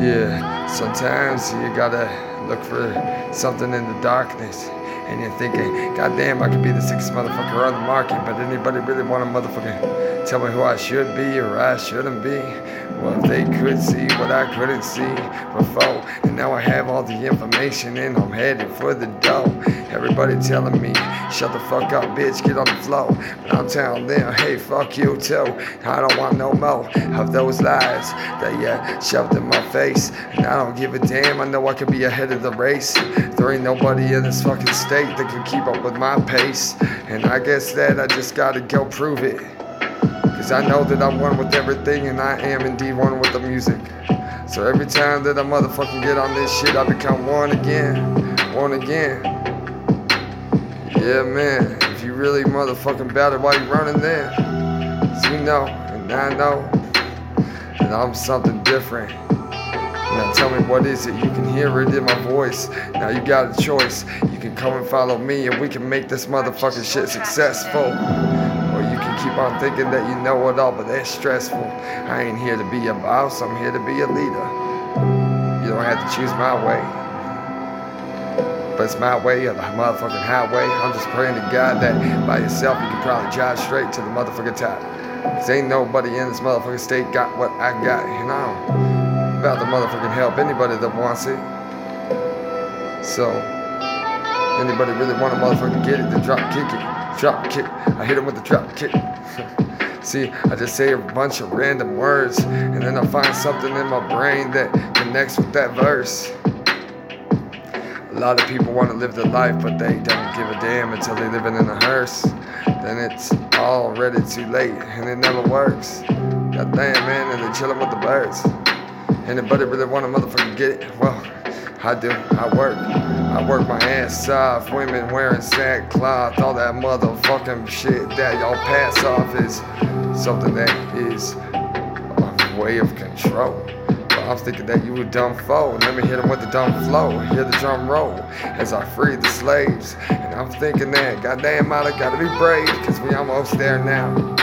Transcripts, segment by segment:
Yeah, sometimes you gotta look for something in the darkness. And you're thinking, God damn, I could be the sickest motherfucker on the market, but anybody really want to motherfucking tell me who I should be or I shouldn't be? Well, if they could see what I couldn't see before, now I have all the information and I'm headed for the door. Everybody telling me, shut the fuck up, bitch, get on the floor. But I'm telling them, hey, fuck you too. I don't want no more of those lies that you uh, shoved in my face. And I don't give a damn, I know I could be ahead of the race. There ain't nobody in this fucking state that can keep up with my pace. And I guess that I just gotta go prove it. Cause I know that I'm one with everything and I am indeed one with the music. So every time that I motherfucking get on this shit, I become one again, one again. Yeah, man, if you really motherfucking it, why you running then? Cause you know, and I know, that I'm something different. Now tell me what is it? You can hear it in my voice. Now you got a choice. You can come and follow me and we can make this motherfucking shit successful. Keep on thinking that you know it all, but that's stressful. I ain't here to be a boss, I'm here to be a leader. You don't have to choose my way. But it's my way or the motherfucking highway. I'm just praying to God that by yourself you can probably drive straight to the motherfucking top. Cause ain't nobody in this motherfucking state got what I got, you know? about to motherfucking help anybody that wants it. So, anybody really want to motherfucking get it, then drop kick it. Drop kick. I hit him with the drop kick. See, I just say a bunch of random words, and then I find something in my brain that connects with that verse. A lot of people want to live their life, but they don't give a damn until they're living in a hearse. Then it's already too late, and it never works. God damn, man, and they chilling with the birds. Anybody really want to motherfucking get it? Well, I do. I work. I work my ass off. Women wearing sackcloth, all that motherfucking shit that y'all pass off is something that is a way of control. But I'm thinking that you a dumb foe. Let me hit him with the dumb flow. Hear the drum roll as I free the slaves. And I'm thinking that, goddamn, I gotta be brave, cause we almost there now.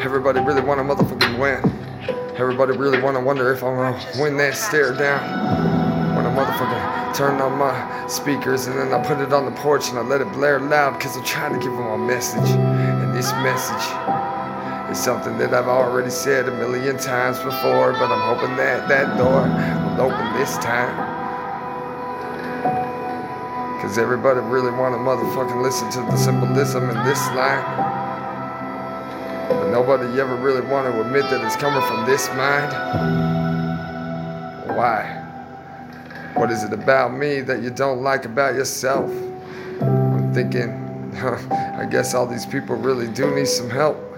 Everybody really wanna motherfucking win. Everybody really wanna wonder if I'm gonna win that stare down. I turn on my speakers and then I put it on the porch and I let it blare loud because I'm trying to give them a message. And this message is something that I've already said a million times before, but I'm hoping that that door will open this time. Cause everybody really wanna motherfucking listen to the symbolism in this line. But nobody ever really want to admit that it's coming from this mind. Why? What is it about me that you don't like about yourself? I'm thinking, I guess all these people really do need some help.